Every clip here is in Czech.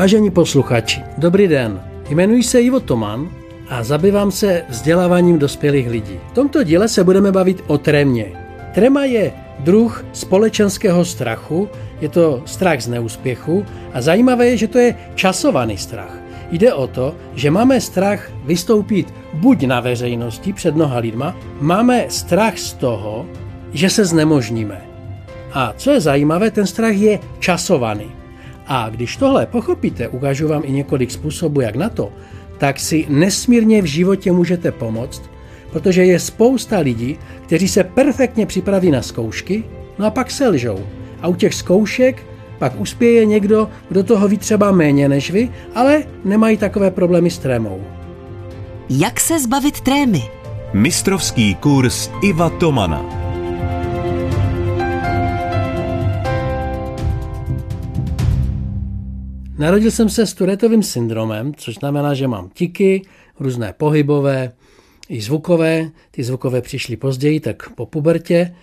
Vážení posluchači, dobrý den. Jmenuji se Ivo Toman a zabývám se vzděláváním dospělých lidí. V tomto díle se budeme bavit o trémě. Trema je druh společenského strachu, je to strach z neúspěchu a zajímavé je, že to je časovaný strach. Jde o to, že máme strach vystoupit buď na veřejnosti před mnoha lidma, máme strach z toho, že se znemožníme. A co je zajímavé, ten strach je časovaný. A když tohle pochopíte, ukážu vám i několik způsobů, jak na to, tak si nesmírně v životě můžete pomoct, protože je spousta lidí, kteří se perfektně připraví na zkoušky, no a pak selžou. A u těch zkoušek pak uspěje někdo, kdo toho ví třeba méně než vy, ale nemají takové problémy s trémou. Jak se zbavit trémy? Mistrovský kurz Iva Tomana. Narodil jsem se s Turetovým syndromem, což znamená, že mám tiky, různé pohybové, i zvukové. Ty zvukové přišly později, tak po pubertě.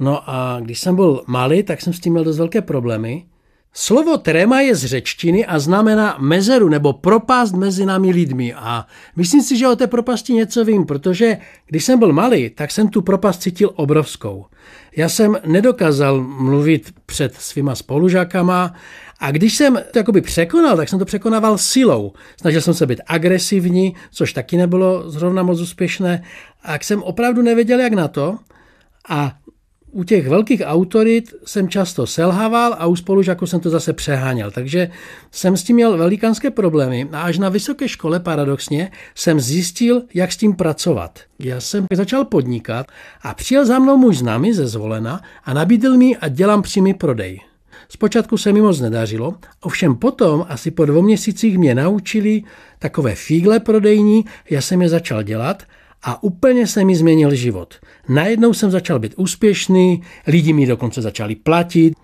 No a když jsem byl malý, tak jsem s tím měl dost velké problémy. Slovo tréma je z řečtiny a znamená mezeru nebo propast mezi námi lidmi. A myslím si, že o té propasti něco vím, protože když jsem byl malý, tak jsem tu propast cítil obrovskou. Já jsem nedokázal mluvit před svýma spolužákama a když jsem to jakoby překonal, tak jsem to překonával silou. Snažil jsem se být agresivní, což taky nebylo zrovna moc úspěšné. A jak jsem opravdu nevěděl, jak na to. A u těch velkých autorit jsem často selhával a u spolužáků jsem to zase přeháněl. Takže jsem s tím měl velikánské problémy a až na vysoké škole paradoxně jsem zjistil, jak s tím pracovat. Já jsem začal podnikat a přijel za mnou můj známý ze Zvolena a nabídl mi, a dělám přímý prodej. Zpočátku se mi moc nedařilo, ovšem potom, asi po dvou měsících mě naučili takové fígle prodejní, já jsem je začal dělat a úplně se mi změnil život. Najednou jsem začal být úspěšný, lidi mi dokonce začali platit.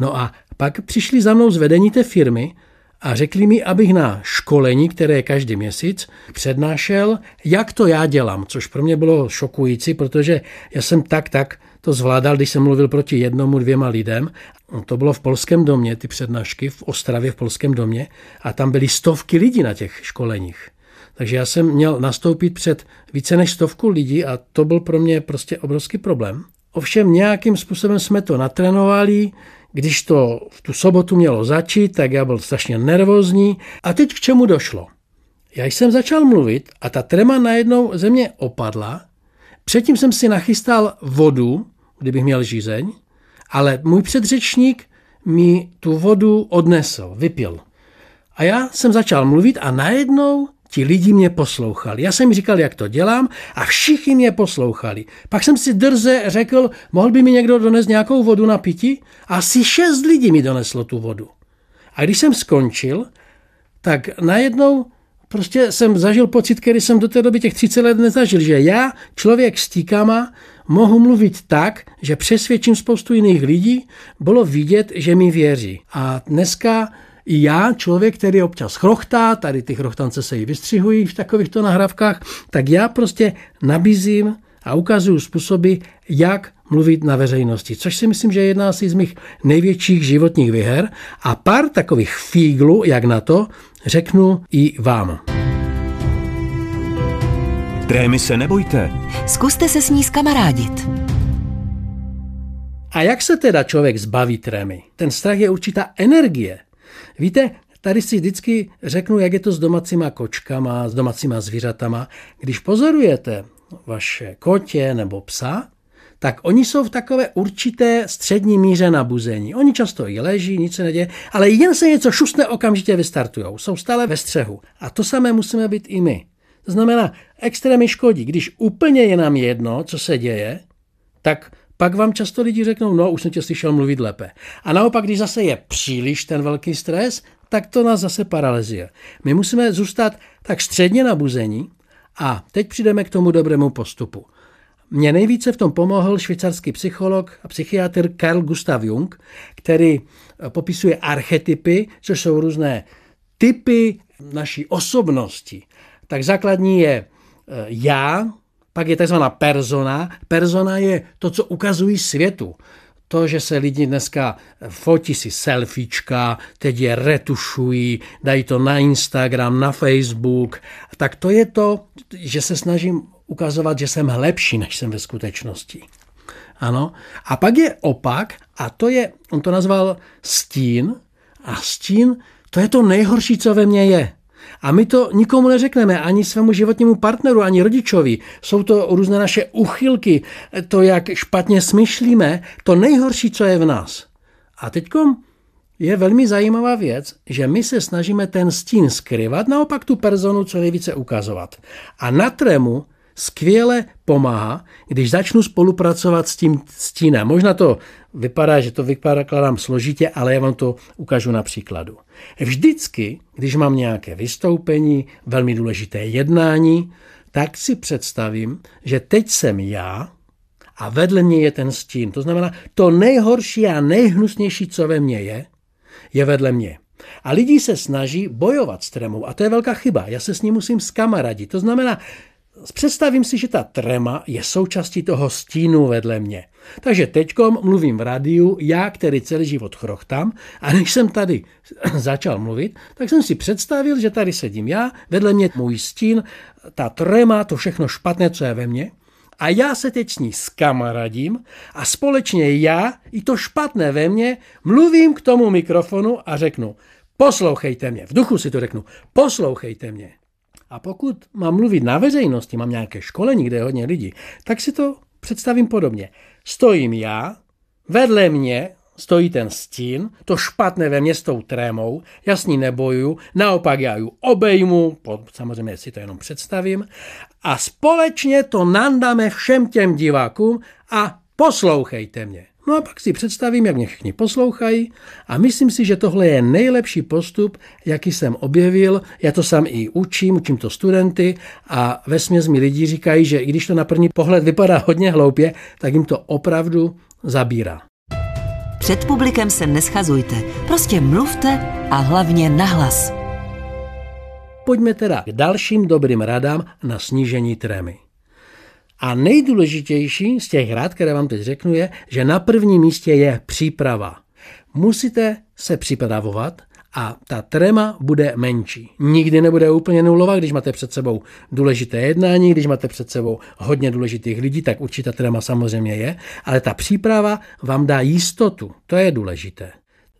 No a pak přišli za mnou z vedení té firmy a řekli mi, abych na školení, které je každý měsíc, přednášel, jak to já dělám, což pro mě bylo šokující, protože já jsem tak tak to zvládal, když jsem mluvil proti jednomu, dvěma lidem. To bylo v Polském domě, ty přednášky, v Ostravě v Polském domě a tam byly stovky lidí na těch školeních. Takže já jsem měl nastoupit před více než stovku lidí a to byl pro mě prostě obrovský problém. Ovšem nějakým způsobem jsme to natrénovali, když to v tu sobotu mělo začít, tak já byl strašně nervózní. A teď k čemu došlo? Já jsem začal mluvit a ta trema najednou ze mě opadla. Předtím jsem si nachystal vodu, kdybych měl žízeň, ale můj předřečník mi tu vodu odnesl, vypil. A já jsem začal mluvit a najednou Ti lidi mě poslouchali. Já jsem jim říkal, jak to dělám a všichni mě poslouchali. Pak jsem si drze řekl, mohl by mi někdo donést nějakou vodu na pití? Asi šest lidí mi doneslo tu vodu. A když jsem skončil, tak najednou prostě jsem zažil pocit, který jsem do té doby těch 30 let nezažil, že já, člověk s tíkama, mohu mluvit tak, že přesvědčím spoustu jiných lidí, bylo vidět, že mi věří. A dneska i já, člověk, který občas chrochtá, tady ty chrochtance se i vystřihují v takovýchto nahrávkách, tak já prostě nabízím a ukazuju způsoby, jak mluvit na veřejnosti, což si myslím, že je jedna z mých největších životních vyher a pár takových fíglů, jak na to, řeknu i vám. Trémy se nebojte. Zkuste se s ní skamarádit. A jak se teda člověk zbaví trémy? Ten strach je určitá energie, Víte, tady si vždycky řeknu, jak je to s domácíma kočkama, s domácíma zvířatama. Když pozorujete vaše kotě nebo psa, tak oni jsou v takové určité střední míře nabuzení. Oni často i leží, nic se neděje, ale jen se něco šustne, okamžitě vystartují. Jsou stále ve střehu. A to samé musíme být i my. To znamená, extrémy škodí. Když úplně je nám jedno, co se děje, tak pak vám často lidi řeknou, no už jsem tě slyšel mluvit lépe. A naopak, když zase je příliš ten velký stres, tak to nás zase paralyzuje. My musíme zůstat tak středně nabuzení a teď přijdeme k tomu dobrému postupu. Mně nejvíce v tom pomohl švýcarský psycholog a psychiatr Carl Gustav Jung, který popisuje archetypy, což jsou různé typy naší osobnosti. Tak základní je eh, já, pak je tzv. persona. Persona je to, co ukazují světu. to, že se lidi dneska fotí si selfiečka, teď je retušují, dají to na Instagram, na Facebook, tak to je to, že se snažím ukazovat, že jsem lepší, než jsem ve skutečnosti. Ano. A pak je opak, a to je, on to nazval stín, a stín, to je to nejhorší, co ve mně je. A my to nikomu neřekneme, ani svému životnímu partneru, ani rodičovi. Jsou to různé naše uchylky, to, jak špatně smyšlíme, to nejhorší, co je v nás. A teď je velmi zajímavá věc, že my se snažíme ten stín skryvat, naopak tu personu co nejvíce ukazovat. A na trému skvěle pomáhá, když začnu spolupracovat s tím stínem. Možná to vypadá, že to vypadá složitě, ale já vám to ukážu na příkladu. Vždycky, když mám nějaké vystoupení, velmi důležité jednání, tak si představím, že teď jsem já a vedle mě je ten stín. To znamená, to nejhorší a nejhnusnější, co ve mně je, je vedle mě. A lidi se snaží bojovat s tremou a to je velká chyba. Já se s ním musím skamaradit. To znamená, Představím si, že ta trema je součástí toho stínu vedle mě. Takže teďkom mluvím v rádiu, já, který celý život chrochtám, a než jsem tady začal mluvit, tak jsem si představil, že tady sedím já, vedle mě můj stín, ta trema, to všechno špatné, co je ve mně, a já se teď s ní skamaradím a společně já i to špatné ve mně mluvím k tomu mikrofonu a řeknu, poslouchejte mě, v duchu si to řeknu, poslouchejte mě. A pokud mám mluvit na veřejnosti, mám nějaké školení, kde je hodně lidí, tak si to představím podobně. Stojím já, vedle mě stojí ten stín, to špatné ve mně s tou trémou, já s ní neboju, naopak já ji obejmu, samozřejmě si to jenom představím, a společně to nandáme všem těm divákům a poslouchejte mě. No a pak si představím, jak mě všichni poslouchají a myslím si, že tohle je nejlepší postup, jaký jsem objevil. Já to sám i učím, učím to studenty a ve směs mi lidi říkají, že i když to na první pohled vypadá hodně hloupě, tak jim to opravdu zabírá. Před publikem se neschazujte, prostě mluvte a hlavně nahlas. Pojďme teda k dalším dobrým radám na snížení trémy. A nejdůležitější z těch rád, které vám teď řeknu, je, že na prvním místě je příprava. Musíte se připravovat a ta trema bude menší. Nikdy nebude úplně nulová, když máte před sebou důležité jednání, když máte před sebou hodně důležitých lidí, tak určitá trema samozřejmě je, ale ta příprava vám dá jistotu. To je důležité.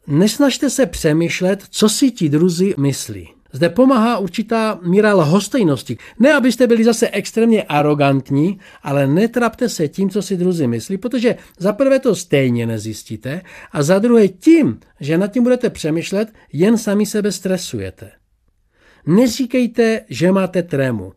Nesnažte se přemýšlet, co si ti druzí myslí. Zde pomáhá určitá míra lhostejnosti. Ne, abyste byli zase extrémně arrogantní, ale netrapte se tím, co si druzí myslí, protože za prvé to stejně nezjistíte a za druhé tím, že nad tím budete přemýšlet, jen sami sebe stresujete. Neříkejte, že máte trému.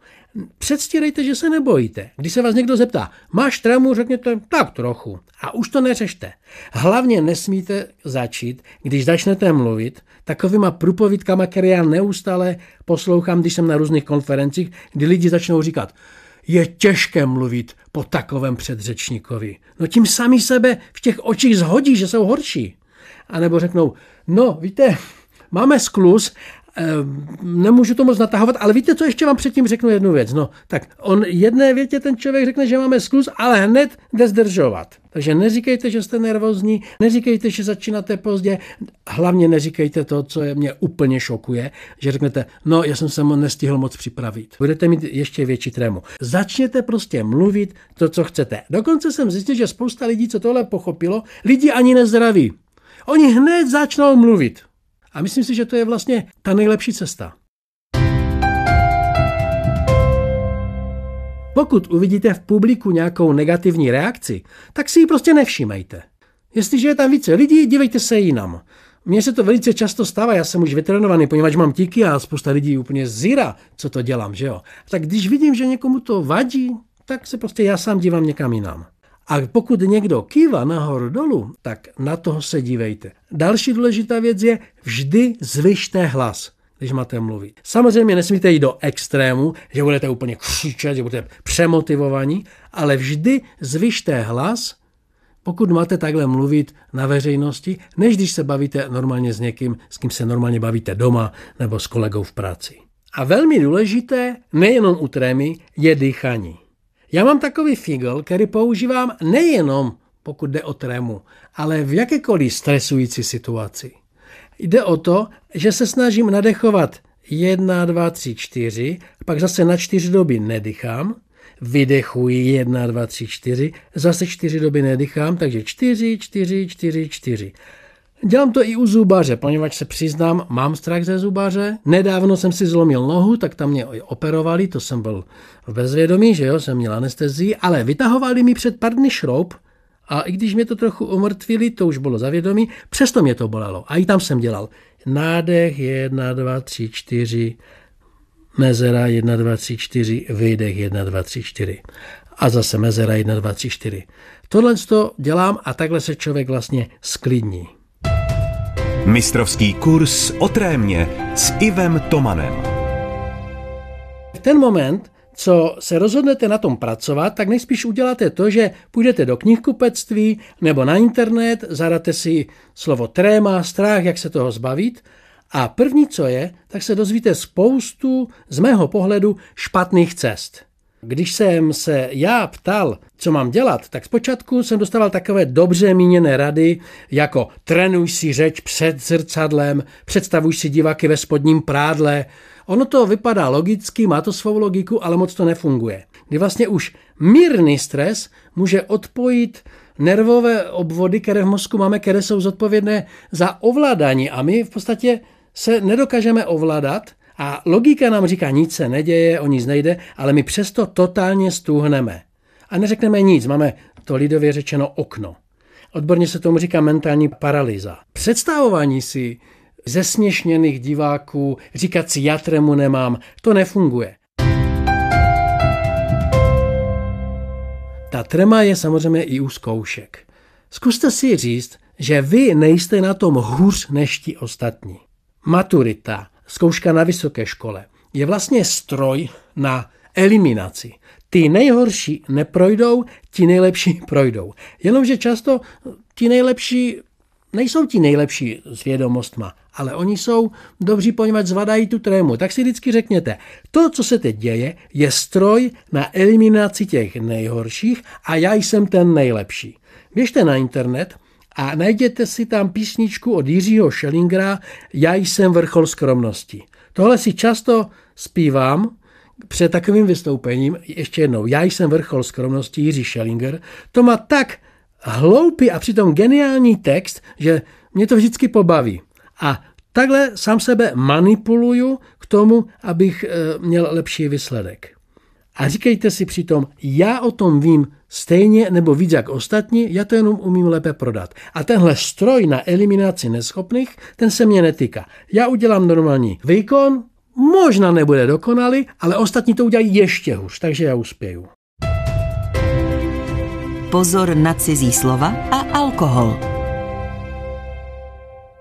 Předstírejte, že se nebojíte. Když se vás někdo zeptá, máš trému, řekněte, tak trochu. A už to neřešte. Hlavně nesmíte začít, když začnete mluvit, takovýma průpovídkama, které já neustále poslouchám, když jsem na různých konferencích, kdy lidi začnou říkat, je těžké mluvit po takovém předřečníkovi. No tím sami sebe v těch očích zhodí, že jsou horší. A nebo řeknou, no víte, máme sklus nemůžu to moc natahovat, ale víte, co ještě vám předtím řeknu jednu věc. No, tak on jedné větě ten člověk řekne, že máme sklus, ale hned jde zdržovat. Takže neříkejte, že jste nervózní, neříkejte, že začínáte pozdě, hlavně neříkejte to, co je mě úplně šokuje, že řeknete, no, já jsem se mu nestihl moc připravit. Budete mít ještě větší trému. Začněte prostě mluvit to, co chcete. Dokonce jsem zjistil, že spousta lidí, co tohle pochopilo, lidi ani nezdraví. Oni hned začnou mluvit. A myslím si, že to je vlastně ta nejlepší cesta. Pokud uvidíte v publiku nějakou negativní reakci, tak si ji prostě nevšímejte. Jestliže je tam více lidí, dívejte se jinam. Mně se to velice často stává, já jsem už vytrénovaný, poněvadž mám tíky a spousta lidí úplně zíra, co to dělám, že jo. Tak když vidím, že někomu to vadí, tak se prostě já sám dívám někam jinam. A pokud někdo kýva nahoru dolů, tak na toho se dívejte. Další důležitá věc je vždy zvyšte hlas když máte mluvit. Samozřejmě nesmíte jít do extrému, že budete úplně křičet, že budete přemotivovaní, ale vždy zvyšte hlas, pokud máte takhle mluvit na veřejnosti, než když se bavíte normálně s někým, s kým se normálně bavíte doma nebo s kolegou v práci. A velmi důležité, nejenom u trémy, je dýchání. Já mám takový figl, který používám nejenom pokud jde o trému, ale v jakékoliv stresující situaci. Jde o to, že se snažím nadechovat 1, 2, 3, 4, pak zase na čtyři doby nedychám, vydechuji 1, 2, 3, 4, zase čtyři doby nedychám, takže 4, 4, 4, 4. Dělám to i u zubaře, poněvadž se přiznám, mám strach ze zubaře. Nedávno jsem si zlomil nohu, tak tam mě operovali, to jsem byl v bezvědomí, že jo, jsem měl anestezii, ale vytahovali mi před pár dny šroub a i když mě to trochu umrtvili, to už bylo zavědomí, přesto mě to bolelo. A i tam jsem dělal nádech, 1, 2, 3, 4, mezera 1, 2, 3, 4, výdech 1, 2, 3, 4 a zase mezera 1, 2, 3, 4. Tohle to dělám a takhle se člověk vlastně sklidní. Mistrovský kurz o trémě s Ivem Tomanem. V ten moment, co se rozhodnete na tom pracovat, tak nejspíš uděláte to, že půjdete do knihkupectví nebo na internet, zadáte si slovo tréma, strach, jak se toho zbavit a první, co je, tak se dozvíte spoustu, z mého pohledu, špatných cest. Když jsem se já ptal, co mám dělat, tak zpočátku jsem dostával takové dobře míněné rady, jako trénuj si řeč před zrcadlem, představuj si diváky ve spodním prádle. Ono to vypadá logicky, má to svou logiku, ale moc to nefunguje. Kdy vlastně už mírný stres může odpojit nervové obvody, které v mozku máme, které jsou zodpovědné za ovládání a my v podstatě se nedokážeme ovládat a logika nám říká, nic se neděje, o nic nejde, ale my přesto totálně stůhneme. A neřekneme nic, máme to lidově řečeno okno. Odborně se tomu říká mentální paralýza. Představování si zesměšněných diváků, říkat si já tremu nemám, to nefunguje. Ta trema je samozřejmě i u zkoušek. Zkuste si říct, že vy nejste na tom hůř než ti ostatní. Maturita, zkouška na vysoké škole, je vlastně stroj na eliminaci. Ty nejhorší neprojdou, ti nejlepší projdou. Jenomže často ti nejlepší nejsou ti nejlepší s vědomostma, ale oni jsou dobří, poněvadž zvládají tu trému. Tak si vždycky řekněte, to, co se teď děje, je stroj na eliminaci těch nejhorších a já jsem ten nejlepší. Běžte na internet a najděte si tam písničku od Jiřího Schellingera Já jsem vrchol skromnosti. Tohle si často zpívám před takovým vystoupením, ještě jednou, Já jsem vrchol skromnosti Jiří Schellinger, to má tak hloupý a přitom geniální text, že mě to vždycky pobaví. A takhle sám sebe manipuluju k tomu, abych eh, měl lepší výsledek. A říkejte si přitom, já o tom vím stejně nebo víc jak ostatní, já to jenom umím lépe prodat. A tenhle stroj na eliminaci neschopných, ten se mě netýká. Já udělám normální výkon, možná nebude dokonalý, ale ostatní to udělají ještě hůř, takže já uspěju. Pozor na cizí slova a alkohol.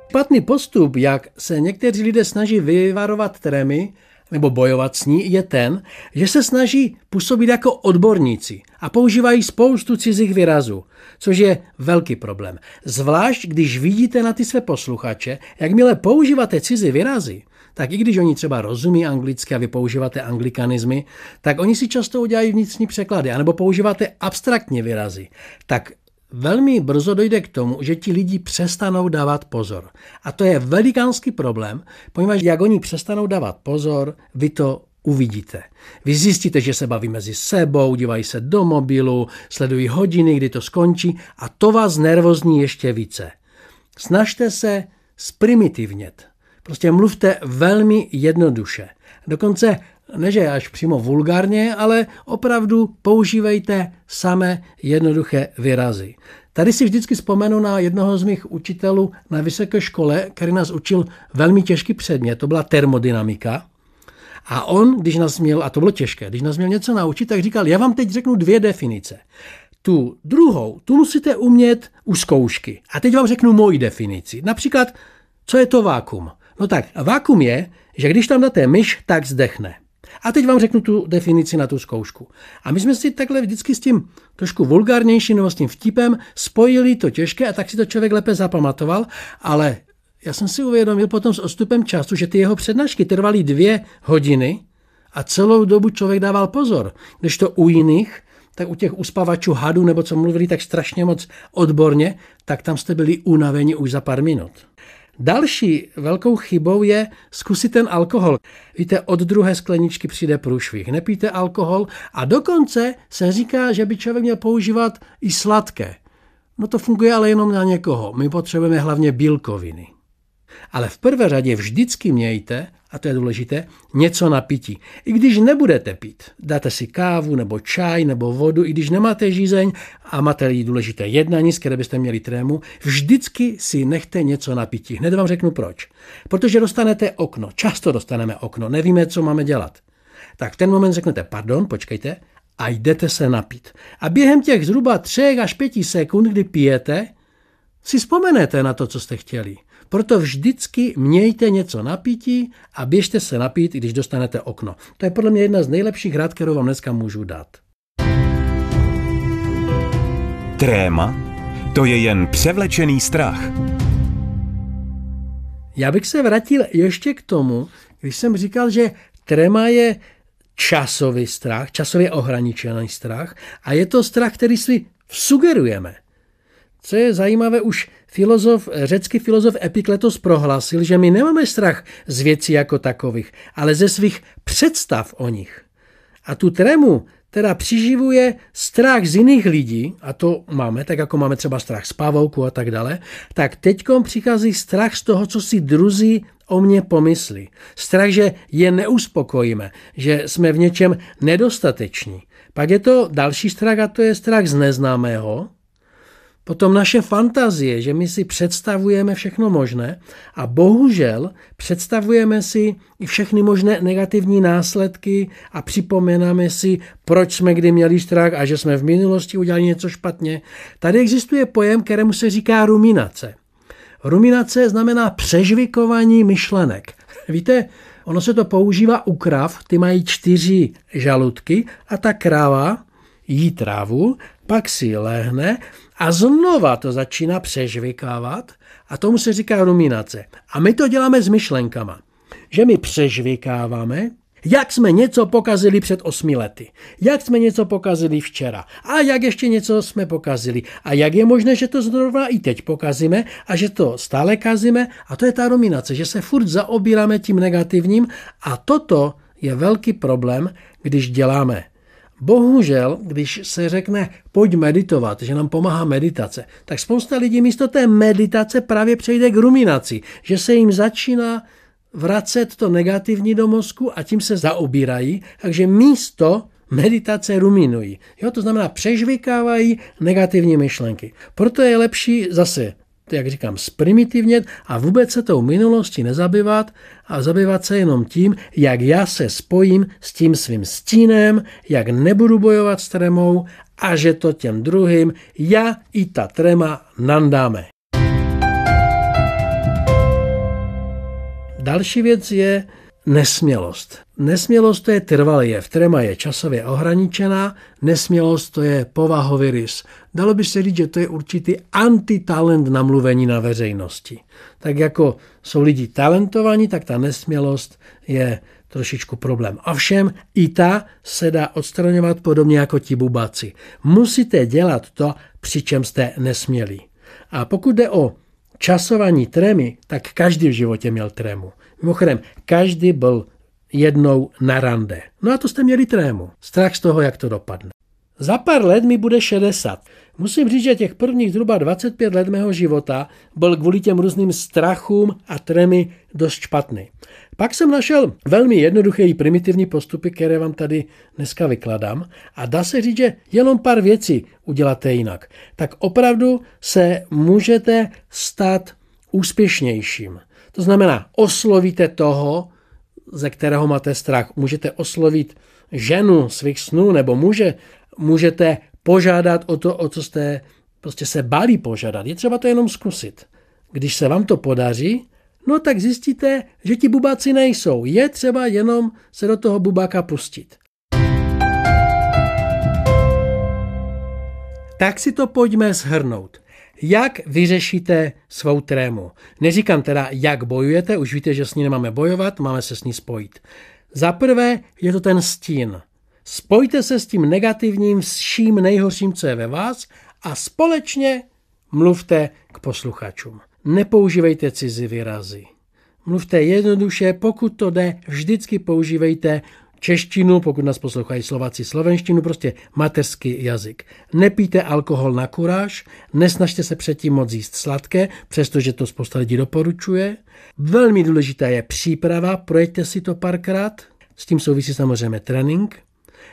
Špatný postup, jak se někteří lidé snaží vyvarovat trémy, nebo bojovat s ní, je ten, že se snaží působit jako odborníci a používají spoustu cizích výrazů, což je velký problém. Zvlášť, když vidíte na ty své posluchače, jakmile používáte cizí výrazy, tak i když oni třeba rozumí anglicky a vy používáte anglikanizmy, tak oni si často udělají vnitřní překlady, anebo používáte abstraktně výrazy. Tak velmi brzo dojde k tomu, že ti lidi přestanou dávat pozor. A to je velikánský problém, poněvadž jak oni přestanou dávat pozor, vy to uvidíte. Vy zjistíte, že se baví mezi sebou, dívají se do mobilu, sledují hodiny, kdy to skončí a to vás nervozní ještě více. Snažte se zprimitivnět. Prostě mluvte velmi jednoduše. Dokonce neže až přímo vulgárně, ale opravdu používejte samé jednoduché výrazy. Tady si vždycky vzpomenu na jednoho z mých učitelů na vysoké škole, který nás učil velmi těžký předmět, to byla termodynamika. A on, když nás měl, a to bylo těžké, když nás měl něco naučit, tak říkal, já vám teď řeknu dvě definice. Tu druhou, tu musíte umět u zkoušky. A teď vám řeknu moji definici. Například, co je to vákum? No tak, vákum je, že když tam dáte myš, tak zdechne. A teď vám řeknu tu definici na tu zkoušku. A my jsme si takhle vždycky s tím trošku vulgárnějším nebo s tím vtipem spojili to těžké a tak si to člověk lépe zapamatoval, ale já jsem si uvědomil potom s odstupem času, že ty jeho přednášky trvaly dvě hodiny a celou dobu člověk dával pozor. Když to u jiných tak u těch uspavačů hadů, nebo co mluvili tak strašně moc odborně, tak tam jste byli unaveni už za pár minut. Další velkou chybou je zkusit ten alkohol. Víte, od druhé skleničky přijde průšvih. Nepijte alkohol a dokonce se říká, že by člověk měl používat i sladké. No to funguje ale jenom na někoho. My potřebujeme hlavně bílkoviny. Ale v prvé řadě vždycky mějte, a to je důležité, něco na pití. I když nebudete pít, dáte si kávu nebo čaj nebo vodu, i když nemáte žízeň a máte důležité jednání, z které byste měli trému, vždycky si nechte něco na pití. Hned vám řeknu proč. Protože dostanete okno, často dostaneme okno, nevíme, co máme dělat. Tak v ten moment řeknete, pardon, počkejte, a jdete se napít. A během těch zhruba 3 až 5 sekund, kdy pijete, si vzpomenete na to, co jste chtěli. Proto vždycky mějte něco na pití a běžte se napít, když dostanete okno. To je podle mě jedna z nejlepších rád, kterou vám dneska můžu dát. Tréma to je jen převlečený strach. Já bych se vrátil ještě k tomu, když jsem říkal, že tréma je časový strach, časově ohraničený strach a je to strach, který si sugerujeme. Co je zajímavé, už filozof, řecký filozof Epikletos prohlásil, že my nemáme strach z věcí jako takových, ale ze svých představ o nich. A tu trému teda přiživuje strach z jiných lidí, a to máme, tak jako máme třeba strach z pavouku a tak dále, tak teďkom přichází strach z toho, co si druzí o mě pomyslí. Strach, že je neuspokojíme, že jsme v něčem nedostateční. Pak je to další strach a to je strach z neznámého, Potom naše fantazie, že my si představujeme všechno možné a bohužel představujeme si i všechny možné negativní následky a připomínáme si, proč jsme kdy měli strach a že jsme v minulosti udělali něco špatně. Tady existuje pojem, kterému se říká ruminace. Ruminace znamená přežvikování myšlenek. Víte, ono se to používá u krav, ty mají čtyři žaludky a ta kráva jí trávu, pak si lehne a znova to začíná přežvikávat a tomu se říká ruminace. A my to děláme s myšlenkama. Že my přežvikáváme, jak jsme něco pokazili před osmi lety, jak jsme něco pokazili včera a jak ještě něco jsme pokazili a jak je možné, že to zrovna i teď pokazíme a že to stále kazíme a to je ta ruminace, že se furt zaobíráme tím negativním a toto je velký problém, když děláme Bohužel, když se řekne pojď meditovat, že nám pomáhá meditace, tak spousta lidí místo té meditace právě přejde k ruminaci, že se jim začíná vracet to negativní do mozku a tím se zaobírají, takže místo meditace ruminují. Jo, to znamená přežvikávají negativní myšlenky. Proto je lepší zase jak říkám, zprimitivnět a vůbec se tou minulostí nezabývat a zabývat se jenom tím, jak já se spojím s tím svým stínem, jak nebudu bojovat s tremou a že to těm druhým já i ta trema nandáme. Další věc je, Nesmělost. Nesmělost to je trvalý jev, trema je časově ohraničená, nesmělost to je povahový rys. Dalo by se říct, že to je určitý antitalent na mluvení na veřejnosti. Tak jako jsou lidi talentovaní, tak ta nesmělost je trošičku problém. Ovšem i ta se dá odstraňovat podobně jako ti bubaci. Musíte dělat to, přičem jste nesmělí. A pokud jde o časování trémy, tak každý v životě měl trému. Mimochodem, každý byl jednou na rande. No a to jste měli trému. Strach z toho, jak to dopadne. Za pár let mi bude 60. Musím říct, že těch prvních zhruba 25 let mého života byl kvůli těm různým strachům a trémy dost špatný. Pak jsem našel velmi jednoduché i primitivní postupy, které vám tady dneska vykladám a dá se říct, že jenom pár věcí uděláte jinak. Tak opravdu se můžete stát úspěšnějším. To znamená, oslovíte toho, ze kterého máte strach. Můžete oslovit ženu svých snů nebo muže, můžete požádat o to, o co jste prostě se báli požádat. Je třeba to jenom zkusit. Když se vám to podaří, no tak zjistíte, že ti bubáci nejsou. Je třeba jenom se do toho bubáka pustit. Tak si to pojďme shrnout. Jak vyřešíte svou trému? Neříkám teda, jak bojujete, už víte, že s ní nemáme bojovat, máme se s ní spojit. Za prvé je to ten stín. Spojte se s tím negativním, vším nejhorším, co je ve vás a společně mluvte k posluchačům. Nepoužívejte cizí výrazy. Mluvte jednoduše, pokud to jde, vždycky používejte češtinu, pokud nás poslouchají Slováci slovenštinu, prostě mateřský jazyk. Nepijte alkohol na kuráž, nesnažte se předtím moc jíst sladké, přestože to spousta lidí doporučuje. Velmi důležitá je příprava, projďte si to párkrát, s tím souvisí samozřejmě trénink.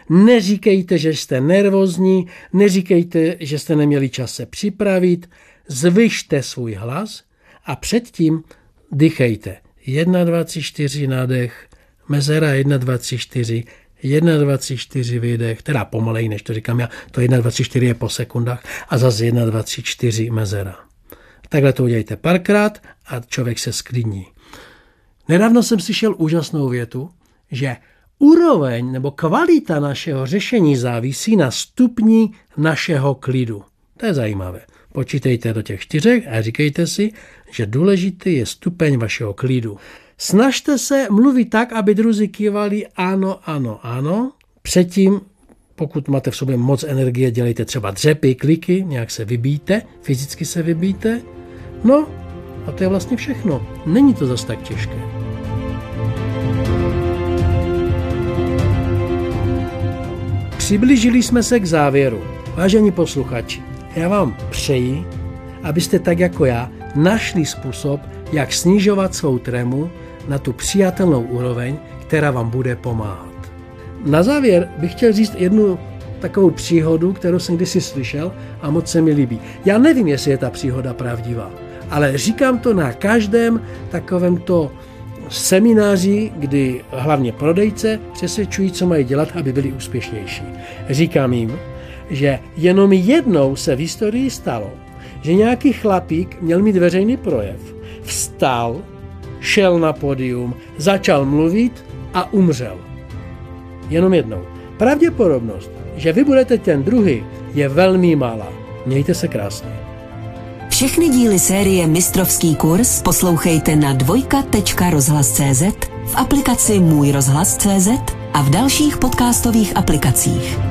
Neříkejte, že jste nervózní, neříkejte, že jste neměli čas se připravit, zvyšte svůj hlas a předtím dýchejte. 1, 2, 3, 4 nádech, mezera 1, 2, 3, 4, 1, 2, 3, 4 výdech, teda pomalej, než to říkám já, to 1, 2, 3, 4 je po sekundách a zase 1, 2, 3, 4 mezera. Takhle to udělejte párkrát a člověk se sklidní. Nedávno jsem slyšel úžasnou větu, že úroveň nebo kvalita našeho řešení závisí na stupni našeho klidu. To je zajímavé. Počítejte do těch čtyřech a říkejte si, že důležitý je stupeň vašeho klidu. Snažte se mluvit tak, aby druzí kývali ano, ano, ano. Předtím, pokud máte v sobě moc energie, dělejte třeba dřepy, kliky, nějak se vybíte, fyzicky se vybíte. No a to je vlastně všechno. Není to zas tak těžké. Přiblížili jsme se k závěru. Vážení posluchači, já vám přeji, abyste tak jako já našli způsob, jak snižovat svou trému na tu přijatelnou úroveň, která vám bude pomáhat. Na závěr bych chtěl říct jednu takovou příhodu, kterou jsem kdysi slyšel a moc se mi líbí. Já nevím, jestli je ta příhoda pravdivá, ale říkám to na každém takovémto semináři, kdy hlavně prodejce přesvědčují, co mají dělat, aby byli úspěšnější. Říkám jim, že jenom jednou se v historii stalo, že nějaký chlapík měl mít veřejný projev, vstal, šel na podium, začal mluvit a umřel. Jenom jednou. Pravděpodobnost, že vy budete ten druhý, je velmi malá. Mějte se krásně. Všechny díly série Mistrovský kurz poslouchejte na dvojka.rozhlas.cz, v aplikaci Můj rozhlas.cz a v dalších podcastových aplikacích.